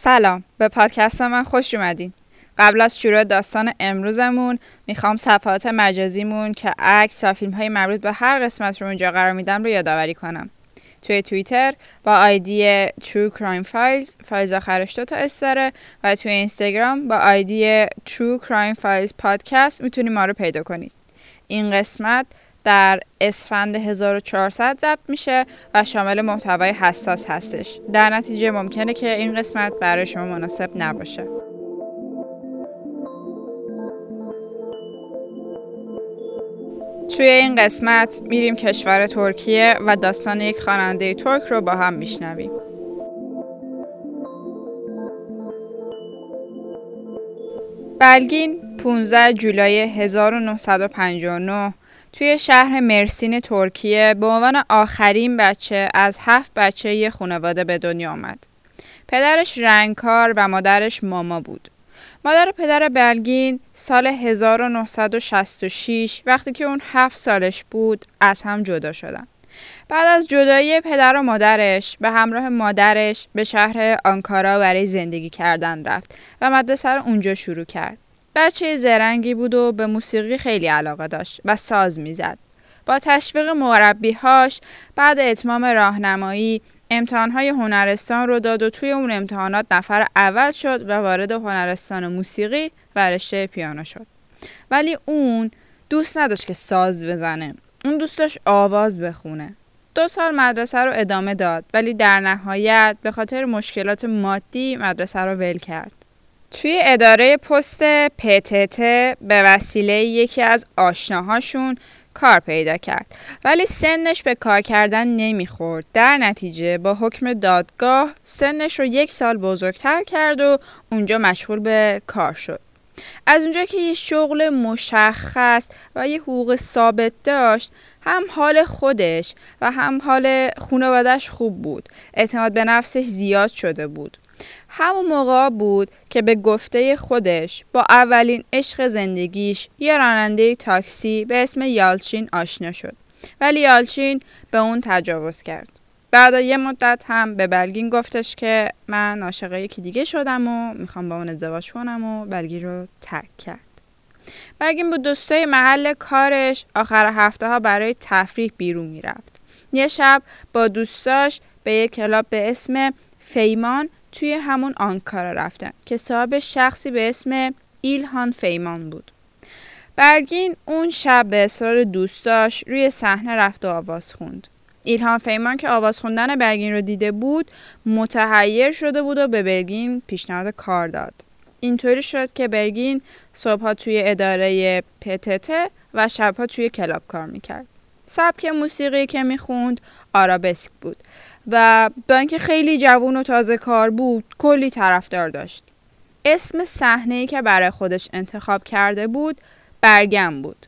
سلام به پادکست من خوش اومدین. قبل از شروع داستان امروزمون می‌خوام صفحات مجازیمون که عکس و فیلم های مربوط به هر قسمت رو اونجا قرار میدم رو یادآوری کنم. توی توییتر با آیدی True Crime Files Files آخرش دو تا اس داره و توی اینستاگرام با آیدی True Crime Files Podcast می‌تونید ما رو پیدا کنید این قسمت در اسفند 1400 ضبط میشه و شامل محتوای حساس هستش. در نتیجه ممکنه که این قسمت برای شما مناسب نباشه. توی این قسمت میریم کشور ترکیه و داستان یک خواننده ترک رو با هم میشنویم. بلگین 15 جولای 1959 توی شهر مرسین ترکیه به عنوان آخرین بچه از هفت بچه یه خانواده به دنیا آمد. پدرش رنگکار و مادرش ماما بود. مادر پدر بلگین سال 1966 وقتی که اون هفت سالش بود از هم جدا شدن. بعد از جدایی پدر و مادرش به همراه مادرش به شهر آنکارا برای زندگی کردن رفت و مدرسه رو اونجا شروع کرد. بچه زرنگی بود و به موسیقی خیلی علاقه داشت و ساز می‌زد. با تشویق مربیهاش بعد اتمام راهنمایی امتحانهای هنرستان رو داد و توی اون امتحانات نفر اول شد و وارد هنرستان موسیقی و رشته پیانو شد. ولی اون دوست نداشت که ساز بزنه. اون دوست داشت آواز بخونه. دو سال مدرسه رو ادامه داد ولی در نهایت به خاطر مشکلات مادی مدرسه رو ول کرد. توی اداره پست پتت به وسیله یکی از آشناهاشون کار پیدا کرد. ولی سنش به کار کردن نمی‌خورد. در نتیجه با حکم دادگاه سنش رو یک سال بزرگتر کرد و اونجا مشغول به کار شد. از اونجا که یه شغل مشخص و یه حقوق ثابت داشت هم حال خودش و هم حال خانوادش خوب بود. اعتماد به نفسش زیاد شده بود. همون موقع بود که به گفته خودش با اولین عشق زندگیش یه راننده تاکسی به اسم یالچین آشنا شد ولی یالچین به اون تجاوز کرد. بعد یه مدت هم به بلگین گفتش که من عاشق یکی دیگه شدم و می‌خوام با اون ازدواج کنم و بلگین رو ترک کرد. بلگین بود دوستای محل کارش آخر هفته ها برای تفریح بیرون می‌رفت. یه شب با دوستاش به یه کلاب به اسم فیمان توی همون آنکارا رفتن که صاحب شخصی به اسم ایلهان فیمان بود. برگین اون شب به اصرار دوستاش روی صحنه رفت و آواز خوند. ایلهان فیمان که آواز خوندن برگین رو دیده بود متحیر شده بود و به برگین پیشنهاد کار داد. اینطوری شد که برگین صبحها توی اداره پتت و شبها توی کلاب کار می‌کرد. سبک موسیقی که می‌خوند آرابسک بود و با اینکه خیلی جوون و تازه کار بود کلی طرفدار داشت. اسم صحنه که برای خودش انتخاب کرده بود برگم بود.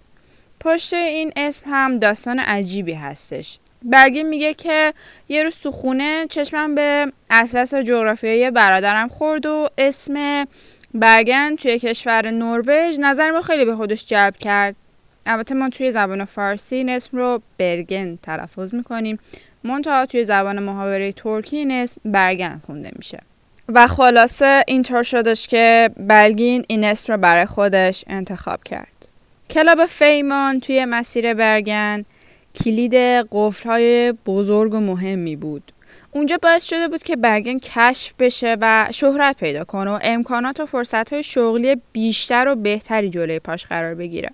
پشت این اسم هم داستان عجیبی هستش. برگم میگه که یه روز تو خونه چشمم به اطلس جغرافیایی برادرم خورد و اسم برگن توی کشور نروژ نظر خیلی به خودش جلب کرد. البته ما توی زبان فارسی این اسم رو برگن تلفظ می‌کنیم. منتها توی زبان محاوره ترکی این اسم برگن خونده میشه. و خلاصه اینطور شدش که بلگین این اسم رو برای خودش انتخاب کرد. کلاب فیمان توی مسیر برگن کلید های بزرگ و مهمی بود. اونجا باعث شده بود که برگن کشف بشه و شهرت پیدا کنه و امکانات و فرصت های شغلی بیشتر و بهتری جلوی پاش قرار بگیره.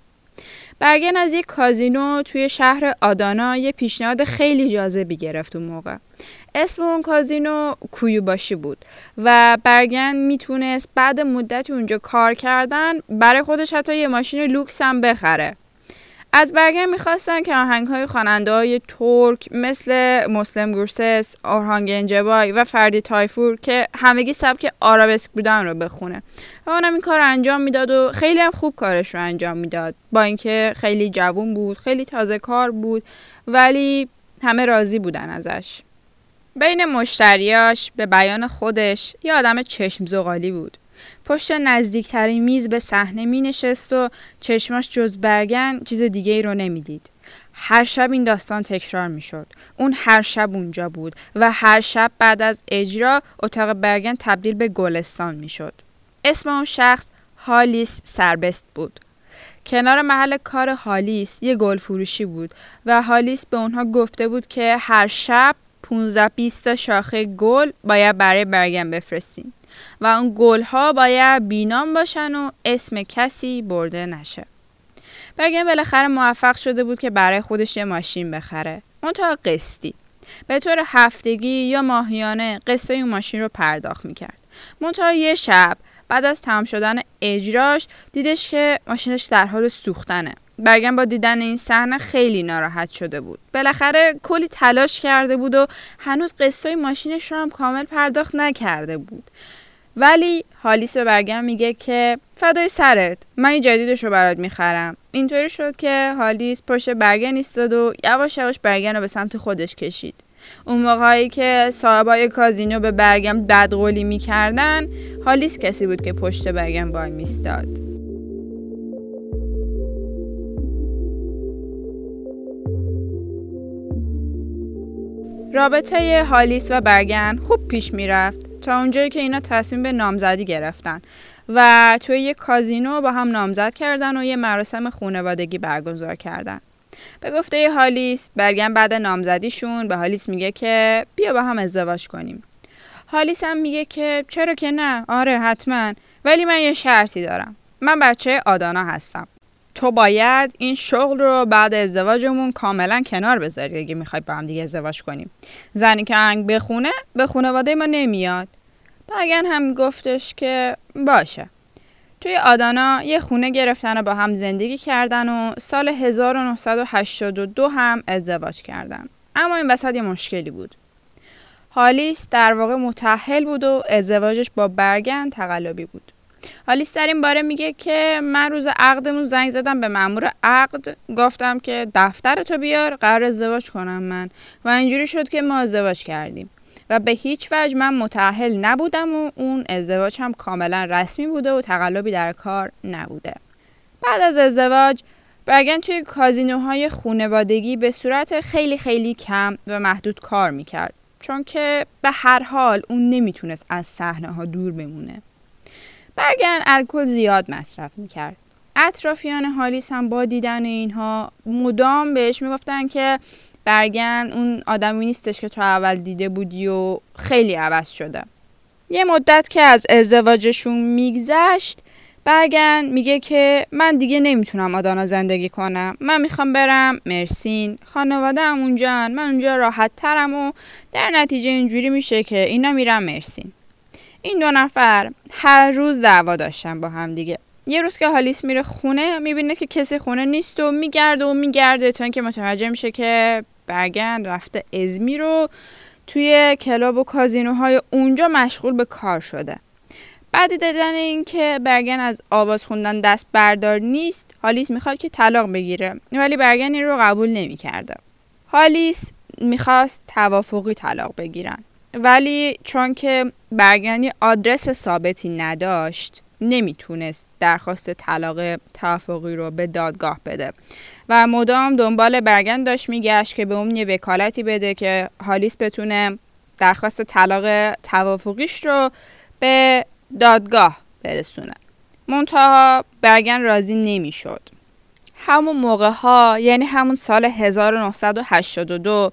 برگن از یک کازینو توی شهر آدانا یه پیشنهاد خیلی جاذبی گرفت اون موقع. اسم اون کازینو کویوباشی بود و برگن می‌تونست بعد مدتی اونجا کار کردن برای خودش حتی یه ماشین لوکس هم بخره. از برگن می‌خواستن که آهنگ های خواننده های ترک مثل مسلم گورسس، اورهان گنجبای و فردی تایفور که همگی سبک آرابسک بودن رو بخونه. و اونم این کار انجام می‌داد و خیلی هم خوب کارش رو انجام می‌داد. با اینکه خیلی جوون بود خیلی تازه کار بود ولی همه راضی بودن ازش. بین مشتریاش به بیان خودش یه آدم چشم زغالی بود. پشت نزدیکترین میز به صحنه می نشست و چشماش جز برگن چیز دیگه ای رو نمی‌دید. هر شب این داستان تکرار می شد. اون هر شب اونجا بود و هر شب بعد از اجرا اتاق برگن تبدیل به گلستان می شد. اسم اون شخص هالیس سربست بود. کنار محل کار هالیس یه گل فروشی بود و هالیس به اونها گفته بود که هر شب 15 20 تا شاخه گل باید برای برگن بفرستین و اون گل ها باید بینام باشن و اسم کسی برده نشه. برگن بالاخره موفق شده بود که برای خودش یه ماشین بخره. منتها قسطی. به طور هفتگی یا ماهیانه قصه اون ماشین رو پرداخت می‌کرد. منتها یه شب بعد از تمام شدن اجراش دیدش که ماشینش در حال سوختنه برگن با دیدن این صحنه خیلی ناراحت شده بود بالاخره کلی تلاش کرده بود و هنوز قصه ماشینش رو هم کامل پرداخت نکرده بود ولی هالیس به برگم میگه که فدای سرت من این جدیدش رو برات می‌خرم. اینطوری شد که هالیس پشت برگن ایستاد و یواش یواش برگن رو به سمت خودش کشید. اون موقعی که صاحبای کازینو به برگم بدقولی می‌کردن هالیس کسی بود که پشت برگم وای میستاد رابطه هالیس و برگن خوب پیش می‌رفت. تا اونجایی که اینا تصمیم به نامزدی گرفتن. و توی یک کازینو با هم نامزد کردن و یه مراسم خونوادگی برگزار کردن. به گفته هالیس برگن بعد نامزدیشون به هالیس میگه که بیا با هم ازدواج کنیم. هالیس هم میگه که چرا که نه؟ آره حتما. ولی من یه شرطی دارم. من بچه آدانا هستم. تو باید این شغل رو بعد ازدواجمون کاملا کنار بذاری اگه می‌خوای با هم دیگه ازدواج کنیم زنی که انگ بخونه به خانواده ما نمیاد برگن هم گفتش که باشه توی آدانا یه خونه گرفتن و با هم زندگی کردن و سال 1982 هم ازدواج کردن. اما این وسط یه مشکلی بود. هالیس در واقع متحل بود و ازدواجش با برگن تقلبی بود. هالیس در این باره میگه که من روز عقدمون زنگ زدم به مامور عقد. گفتم که دفتر تو بیار قرار ازدواج کنم من. و اینجوری شد که ما ازدواج کردیم. و به هیچ وجه من متعهل نبودم و اون ازدواج هم کاملا رسمی بوده و تقلبی در کار نبوده. بعد از ازدواج برگن توی کازینوهای خونوادگی به صورت خیلی خیلی کم و محدود کار می‌کرد. چون که به هر حال اون نمی‌تونست از صحنه ها دور بمونه. برگن الکل زیاد مصرف می‌کرد. اطرافیان هالیس هم با دیدن اینها مدام بهش می‌گفتن که برگن اون آدمی نیستش که تو اول دیده بودی و خیلی عوض شده. یه مدت که از ازدواجشون میگذشت برگن میگه که من دیگه نمی‌تونم آدانا زندگی کنم. من می‌خوام برم مرسین. خانواده هم اونجا من اونجا راحت ترم و در نتیجه اینجوری میشه که اینا میرم مرسین. این دو نفر هر روز دعوا داشتن با هم دیگه. یه روز که هالیس میره خونه می‌بینه که کسی خونه نیست و میگرده و میگرده تا اینکه متوجه میشه که برگن رفته ازمی رو توی کلاب و کازینوهای اونجا مشغول به کار شده. بعد دیدن اینکه برگن از آواز خوندن دست بردار نیست هالیس می‌خواد که طلاق بگیره ولی برگن این رو قبول نمی‌کرده. هالیس می‌خواست توافقی طلاق بگیرن. ولی چون که برگنی آدرس ثابتی نداشت نمی‌تونست درخواست طلاق توافقی رو به دادگاه بده. و مدام دنبال برگن داشت میگشت که به اون یه وکالتی بده که هالیس بتونه درخواست طلاق توافقیش رو به دادگاه برسونه. منتها برگن راضی نمی‌شد. همون موقع ها یعنی همون سال 1982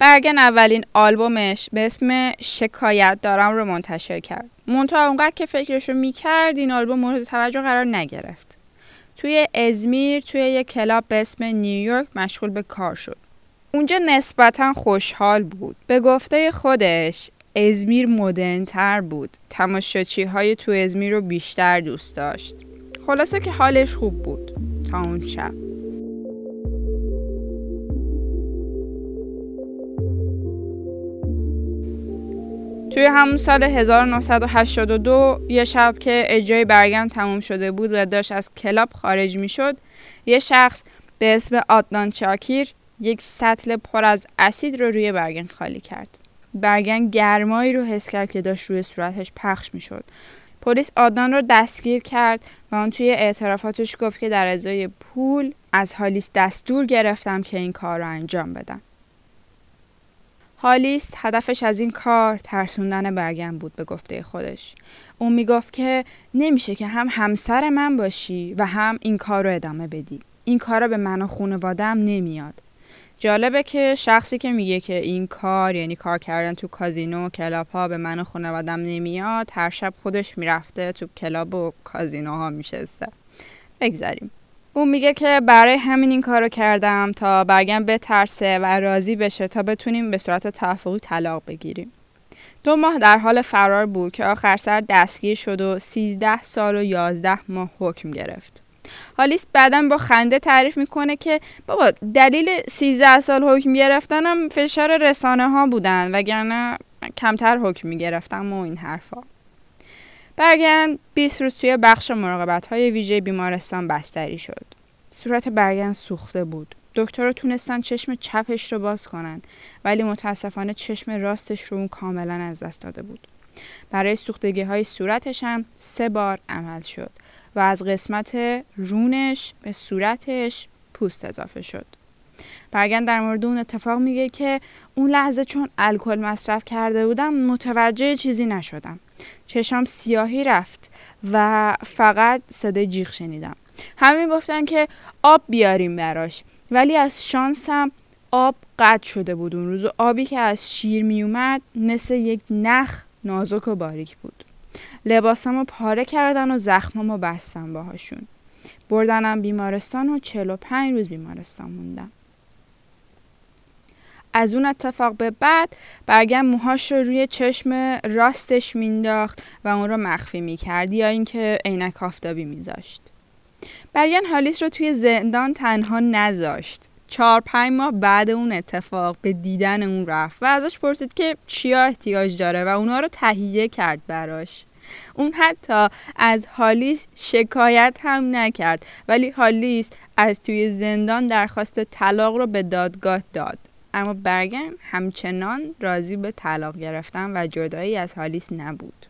برگن اولین آلبومش به اسم شکایت دارم رو منتشر کرد. منتها اونقدر که فکرشو می‌کرد این آلبوم مورد توجه قرار نگرفت. توی ازمیر توی یک کلاب به اسم نیویورک مشغول به کار شد. اونجا نسبتا خوشحال بود. به گفته خودش ازمیر مدرنتر بود. تماشاچی های تو ازمیر رو بیشتر دوست داشت. خلاصه که حالش خوب بود تا اون شب. توی همون سال 1982 یه شب که اجرای برگم تموم شده بود و داشت از کلاب خارج می شد یه شخص به اسم آدنان چاکیر یک سطل پر از اسید رو روی برگن خالی کرد. برگن گرمایی رو حس کرد که داشت روی صورتش پخش می شد. پلیس آدنان رو دستگیر کرد و اون توی اعترافاتش گفت که در ازای پول از هالیس دستور گرفتم که این کار رو انجام بدم. هالیست هدفش از این کار ترسوندن برگم بود به گفته خودش. اون می‌گفت که نمیشه که هم همسر من باشی و هم این کار رو ادامه بدی. این کار به من و خانوادم نمیاد. جالبه که شخصی که میگه که این کار یعنی کار کردن تو کازینو و کلاب ها به من و خانوادم نمیاد هر شب خودش می‌رفته تو کلاب و کازینو ها میشسته بگذاریم اون میگه که برای همین این کارو کردم تا برگم بترسه و راضی بشه تا بتونیم به صورت توافقی طلاق بگیریم دو ماه در حال فرار بود که آخر سر دستگیر شد و 13 سال و 11 ماه حکم گرفت. هالیس بعدا با خنده تعریف می‌کنه که بابا دلیل 13 سال حکم گرفتنم فشار رسانه ها بودن وگرنه کمتر حکم می‌گرفتم و این حرفا. برگن 20 روز توی بخش مراقبت های ویژه بیمارستان بستری شد. صورت برگن سوخته بود. دکتر تونستن چشم چپش رو باز کنن ولی متاسفانه چشم راستش رو اون کاملا از دست داده بود. برای سوختگی های صورتش هم سه بار عمل شد و از قسمت رونش به صورتش پوست اضافه شد. برگن در مورد اون اتفاق میگه که اون لحظه چون الکل مصرف کرده بودم متوجه چیزی نشدم. چشام سیاهی رفت و فقط صدای جیغ شنیدم. همه گفتن که آب بیاریم براش. ولی از شانسم آب قطع شده بود اون روز آبی که از شیر می اومد مثل یک نخ نازک و باریک بود. لباسمو پاره کردن و زخمامو بستن باهاشون. بردنم بیمارستان و 45 روز بیمارستان موندم. از اون اتفاق به بعد برگم موهاش رو روی چشم راستش مینداخت و اون رو مخفی می‌کرد یا اینکه عینک آفتابی میذاشت. برگن هالیس رو توی زندان تنها نذاشت. چهار پنج ماه بعد اون اتفاق به دیدن اون رفت و ازش پرسید که چیا احتیاج داره و اونا رو تهیه کرد براش. اون حتی از هالیس شکایت هم نکرد ولی هالیس از توی زندان درخواست طلاق رو به دادگاه داد. اما برگن همچنان راضی به طلاق گرفتن و جدایی از هالیس نبود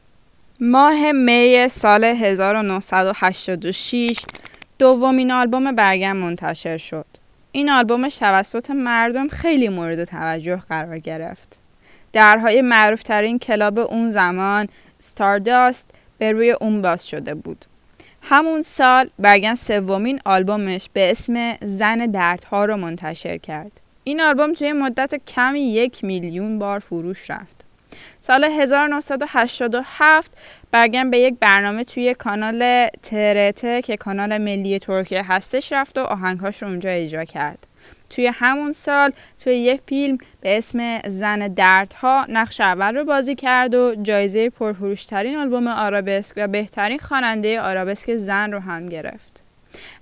ماه می سال 1986 دومین آلبوم برگم منتشر شد. این آلبومش توسط مردم خیلی مورد توجه قرار گرفت. درهای معروفترین کلاب اون زمان ستارداست به روی اون باز شده بود. همون سال برگن سومین آلبومش به اسم زن دردها رو منتشر کرد. این آلبوم توی مدت کمی یک میلیون بار فروش رفت. سال 1987 برگم به یک برنامه توی کانال ترته که کانال ملی ترکیه هستش رفت و آهنگهاش رو اونجا اجرا کرد. توی همون سال توی یه فیلم به اسم زن دردها نقش اول رو بازی کرد و جایزه پرفروشترین آلبوم آرابسک و بهترین خواننده آرابسک زن رو هم گرفت.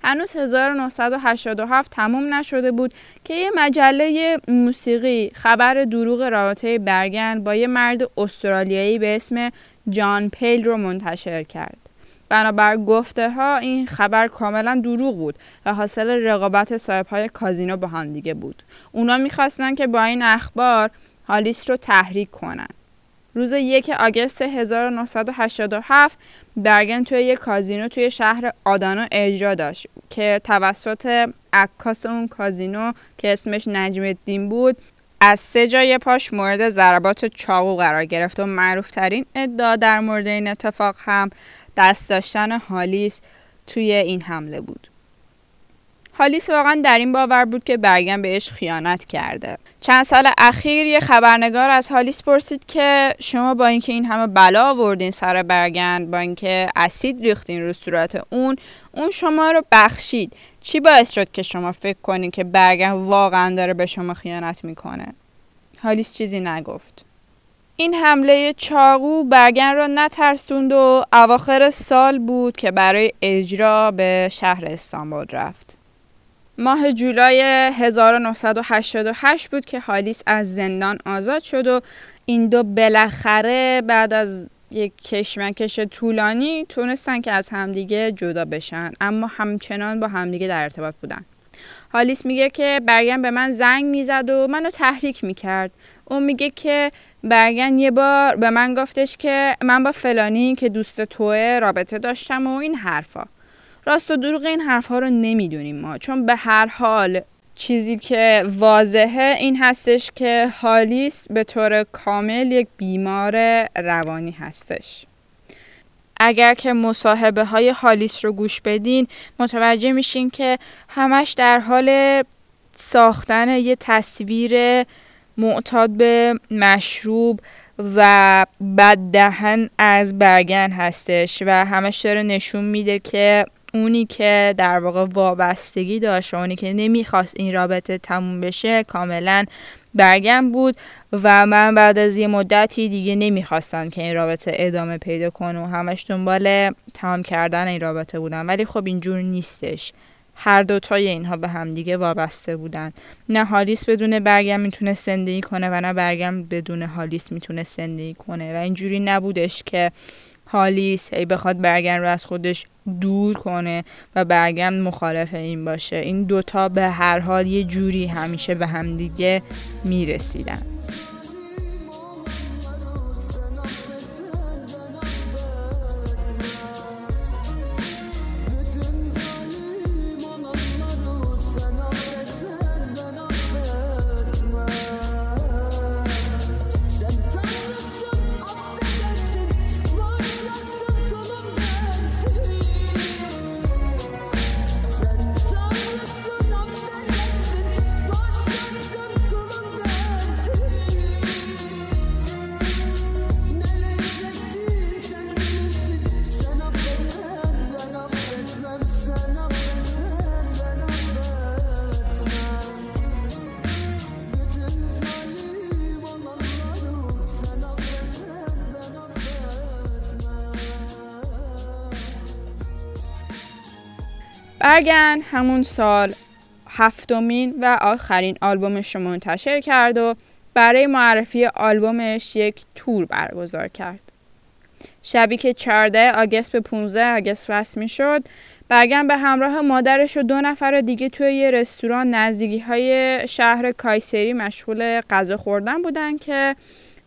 هنوز 1987 تموم نشده بود که یه مجله موسیقی خبر دروغ رابطه برگن با یه مرد استرالیایی به اسم جان پیل رو منتشر کرد. بنابر گفته ها این خبر کاملا دروغ بود و حاصل رقابت صاحب های کازینو با هم دیگه بود. اونا می‌خواستن که با این اخبار هالیس رو تحریک کنن. روز یک آگست 1987 برگن توی یک کازینو توی شهر آدانا اجرا داشت که توسط عکاس اون کازینو که اسمش نجم الدین بود از سه جای پاش مورد ضربات چاقو قرار گرفت و معروفترین ادعا در مورد این اتفاق هم دست داشتن هالیس توی این حمله بود. هالیس واقعا در این باور بود که برگن بهش خیانت کرده. چند سال اخیر یه خبرنگار از هالیس پرسید که شما با اینکه این همه بلا آوردین سر برگن با اینکه اسید ریختین رو صورت اون اون شما رو بخشید. چی باعث شد که شما فکر کنین که برگن واقعا داره به شما خیانت می‌کنه؟ هالیس چیزی نگفت. این حمله چاقو برگن را نترسوند و اواخر سال بود که برای اجرا به شهر استانبول رفت. ماه جولای 1988 بود که هالیس از زندان آزاد شد و این دو بالاخره بعد از یک کشمکش طولانی تونستن که از همدیگه جدا بشن اما همچنان با همدیگه در ارتباط بودن. هالیس میگه که برگم به من زنگ می‌زد و منو تحریک می‌کرد. اون میگه که برگن یه بار به من گفتش که من با فلانی که دوست توه رابطه داشتم و این حرفا. راست و دروغ این حرفها رو نمی‌دونیم ما چون به هر حال چیزی که واضحه این هستش که هالیس به طور کامل یک بیمار روانی هستش. اگر که مصاحبه های هالیس رو گوش بدین متوجه میشین که همش در حال ساختن یه تصویر معتاد به مشروب و بددهن از برگن هستش و همش داره نشون میده که اونی که در واقع وابستگی داشت و اونی که نمی‌خواست این رابطه تموم بشه کاملا برگم بود و من بعد از یه مدتی دیگه نمی‌خواستم که این رابطه ادامه پیدا کنه و همش دنبال تمام کردن این رابطه بودن ولی خب اینجور نیستش. هر دوتای اینها به هم دیگه وابسته بودن. نه هالیس بدون برگم می‌تونه زندگی کنه و نه برگم بدون هالیس می‌تونه زندگی کنه و اینجوری نبودش که هالیس ای بخواد برگن رو از خودش دور کنه و برگم مخالف این باشه. این دوتا به هر حال یه جوری همیشه به همدیگه می‌رسیدن. برگن همون سال هفتمین و آخرین آلبومش رو منتشر کرد و برای معرفی آلبومش یک تور برگزار کرد. شبی که 14 آگست به 15 آگست رسمی شد برگن به همراه مادرش و دو نفر دیگه توی یه رستوران نزدیکی های شهر کایسری مشغول غذا خوردن بودن که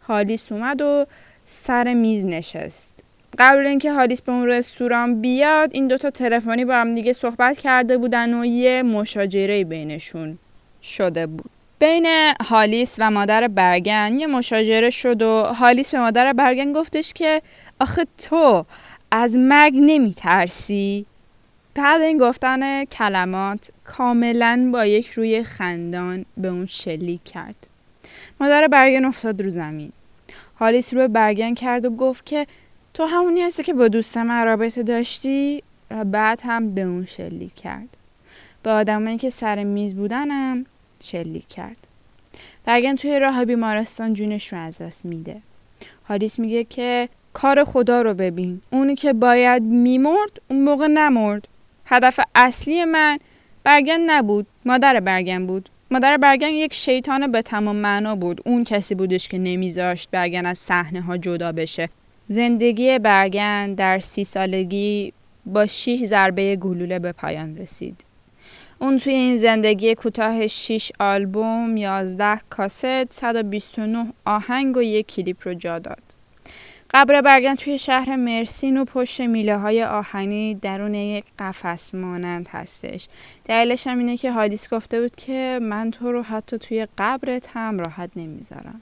هالیس اومد و سر میز نشست. قبل اینکه هالیس به اون رستوران بیاد این دوتا تلفنی با هم دیگه صحبت کرده بودن و یه مشاجره بینشون شده بود. بین هالیس و مادر برگن یه مشاجره شد و هالیس به مادر برگن گفتش که آخه تو از مرگ نمی ترسی؟ بعد این گفتن کلمات کاملا با یک روی خندان به اون شلیک کرد. مادر برگن افتاد رو زمین. هالیس رو برگن کرد و گفت که تو همونی هستی که با دوست من رابطه داشتی و بعد هم به اون شلیک کرد. به آدمایی که سر میز بودنم شلیک کرد. برگن توی راه بیمارستان جونش رو از دست میده. حالیس میگه که کار خدا رو ببین. اونی که باید میمرد اون موقع نمرد. هدف اصلی من برگن نبود مادر برگن بود. مادر برگن یک شیطان به تمام معنا بود. اون کسی بودش که نمیذاشت برگن از صحنه ها جدا بشه. زندگی برگن در سی سالگی با شیش ضربه گلوله به پایان رسید. اون توی این زندگی کوتاه 6 آلبوم، 11 کاست، 129 آهنگ و یک کلیپ رو جا داد. قبر برگن توی شهر مرسین و پشت میله های آهنی درون یک قفس مانند هستش. دلیلش هم اینه که حادیث گفته بود که من تو رو حتی توی قبرت هم راحت نمی‌ذارم.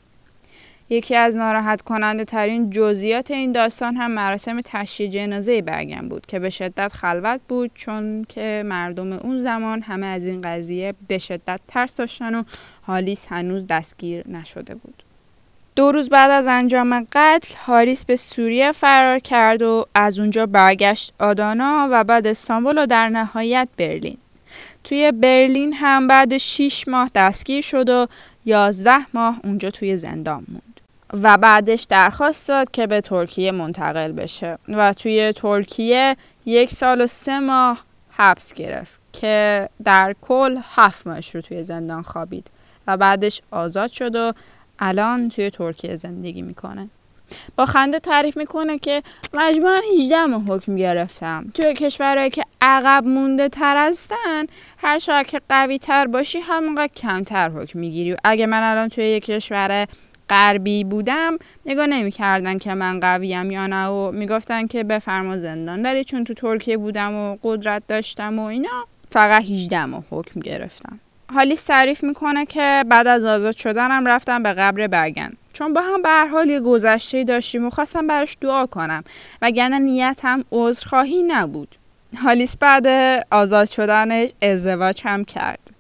یکی از ناراحت کننده ترین جزئیات این داستان هم مراسم تشییع جنازه برگم بود که به شدت خلوت بود چون که مردم اون زمان همه از این قضیه به شدت ترس داشتن و هالیس هنوز دستگیر نشده بود. دو روز بعد از انجام قتل هاریس به سوریه فرار کرد و از اونجا برگشت آدانا و بعد استانبول و در نهایت برلین. توی برلین هم بعد 6 ماه دستگیر شد و 11 ماه اونجا توی زندان موند. و بعدش درخواست داد که به ترکیه منتقل بشه و توی ترکیه یک سال و سه ماه حبس گرفت که در کل هفت ماهش رو توی زندان خوابید و بعدش آزاد شد و الان توی ترکیه زندگی می‌کنه. با خنده تعریف می‌کنه که مجموعا 18 ماه حکم گرفتم. توی کشورهایی که عقب مونده تر هستن هر شاید که قوی تر باشی همونقدر کمتر حکم می‌گیری. اگه من الان توی یک کشور غربی بودم نگاه نمی‌کردن که من قویم یا نه و می‌گفتن که بفرما زندان. ولی چون تو ترکیه بودم و قدرت داشتم و اینا فقط 18 و حکم گرفتم. حالی تعریف می‌کنه که بعد از آزاد شدنم رفتم به قبر برگن. چون با هم به هر حال یه گذشته داشتیم و خواستم براش دعا کنم. وگرنه نیتم عذرخواهی نبود. حالیس بعد آزاد شدنش ازدواج هم کرد.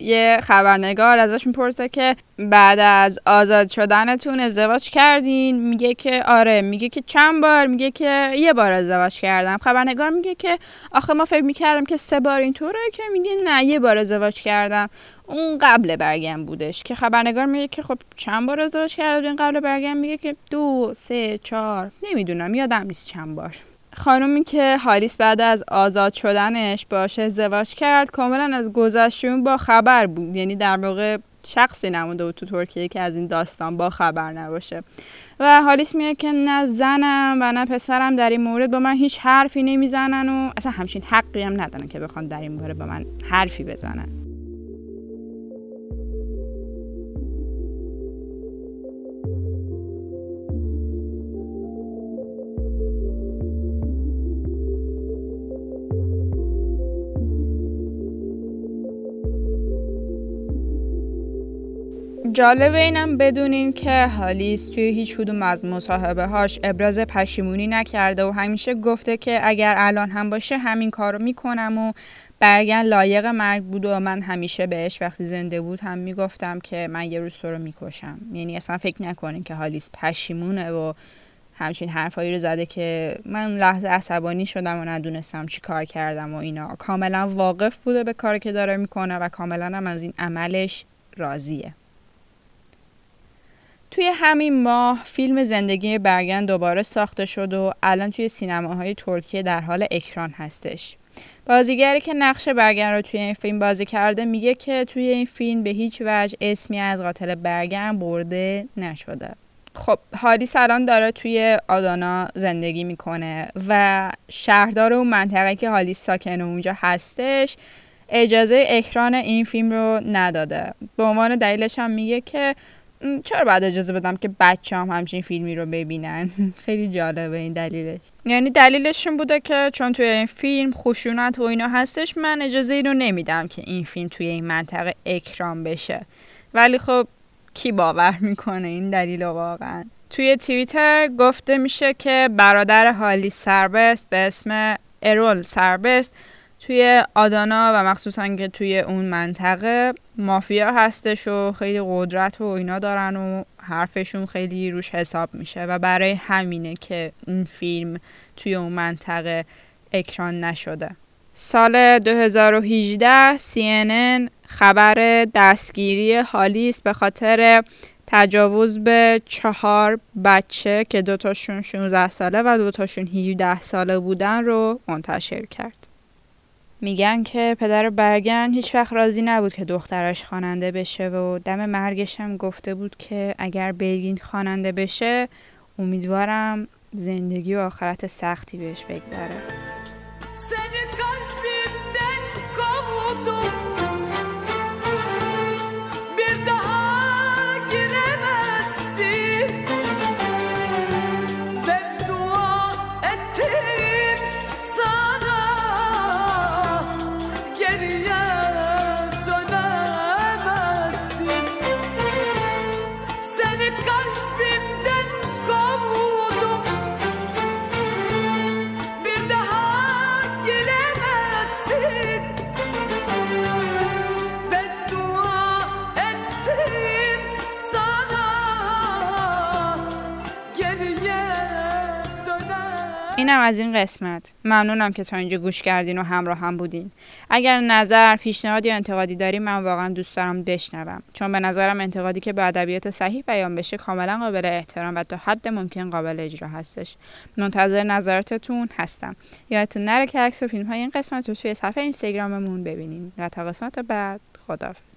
یه خبرنگار ازش می‌پرسه که بعد از آزاد شدنتون ازدواج کردین؟ میگه که آره میگه که چند بار؟ میگه که یه بار ازدواج کردم. خبرنگار میگه که آخه ما فکر می‌کردم که سه بار اینطوره که میگه نه یه بار ازدواج کردم. اون قبل برگم بودش که خبرنگار میگه که خب چند بار ازدواج کردین قبل برگم؟ میگه که دو سه چهار. نمی‌دونم یادم نیست چند بار. خانومی که هاریس بعد از آزاد شدنش باشه ازدواج کرد کاملا از گذشتون با خبر بود. یعنی در واقع شخصی نمونده بود تو ترکیه که از این داستان با خبر نباشه. و هالیس میگه که نه زنم و نه پسرم در این مورد با من هیچ حرفی نمی‌زنن و اصلا همچین حقی هم ندارن که بخوان در این مورد با من حرفی بزنن. جالب اینم بدونین که هالیس توی هیچ کدوم از مصاحبه هاش ابراز پشیمونی نکرده و همیشه گفته که اگر الان هم باشه همین کار رو می‌کنم و برگن لایق مرگ بود و من همیشه بهش وقتی زنده بود هم می‌گفتم که من یه روز تو رو می‌کشم. یعنی اصلا فکر نکنین که هالیس پشیمونه و همچین حرفایی رو زده که من لحظه عصبانی شدم و ندونستم چی کار کردم و اینا. کاملا واقف بوده به کاری که داره می‌کنه و کاملا هم از این عملش راضیه. توی همین ماه فیلم زندگی برگن دوباره ساخته شد و الان توی سینماهای ترکیه در حال اکران هستش. بازیگری که نقش برگن رو توی این فیلم بازی کرده میگه که توی این فیلم به هیچ وجه اسمی از قاتل برگن برده نشده. خب حادیث الان داره توی آدانا زندگی می‌کنه و شهردار اون منطقه که حالیس ساکن اونجا هستش اجازه اکران این فیلم رو نداده به عنوان دلیلش هم میگه که چرا بعد اجازه بدم که بچه هم همچین فیلمی رو ببینن؟ خیلی جالبه این دلیلش. یعنی دلیلشون بوده که چون توی این فیلم خشونت و اینا هستش من اجازه این رو نمیدم که این فیلم توی این منطقه اکرام بشه. ولی خب کی باور می‌کنه این دلیل واقعا؟ توی توییتر گفته میشه که برادر حالی سربست به اسم ارول سربست توی آدانا و مخصوصا که توی اون منطقه مافیا هستش و خیلی قدرت و اینا دارن و حرفشون خیلی روش حساب میشه و برای همینه که این فیلم توی اون منطقه اکران نشده سال 2018 CNN خبر دستگیری هالیس به خاطر تجاوز به چهار بچه که دوتاشون 16 ساله و دوتاشون 17 ساله بودن رو منتشر کرد. میگن که پدر برگن هیچ وقت راضی نبود که دخترش خواننده بشه و دم مرگش هم گفته بود که اگر بلگین خواننده بشه امیدوارم زندگی و آخرت سختی بهش بگذره اینم از این قسمت. ممنونم که تا اینجا گوش کردین و همراه هم بودین. اگر نظر پیشنهاد یا انتقادی داریم من واقعا دوست دارم بشنوم. چون به نظرم انتقادی که به ادبیات صحیح بیان بشه کاملا قابل احترام و تا حد ممکن قابل اجرا هستش. منتظر نظراتتون هستم. یادتون نره که عکس و فیلم های این قسمت رو توی صفحه اینستاگراممون ببینین. و تا قسمت بعد خدافظ